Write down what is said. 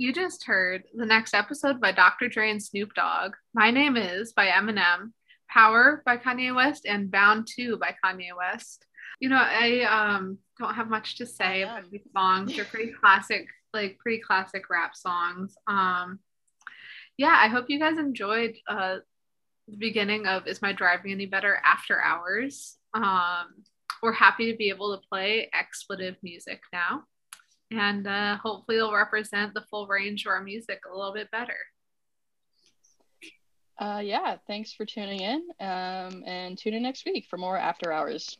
You just heard the next episode by Dr. Dre and Snoop Dogg. My Name Is by Eminem. Power by Kanye West and Bound 2 by Kanye West. You know, I um, don't have much to say about these songs. They're pretty classic, like pretty classic rap songs. Um, yeah, I hope you guys enjoyed uh, the beginning of Is My Driving Any Better After Hours. Um, we're happy to be able to play expletive music now. And uh, hopefully, it'll represent the full range of our music a little bit better. Uh, yeah, thanks for tuning in. Um, and tune in next week for more After Hours.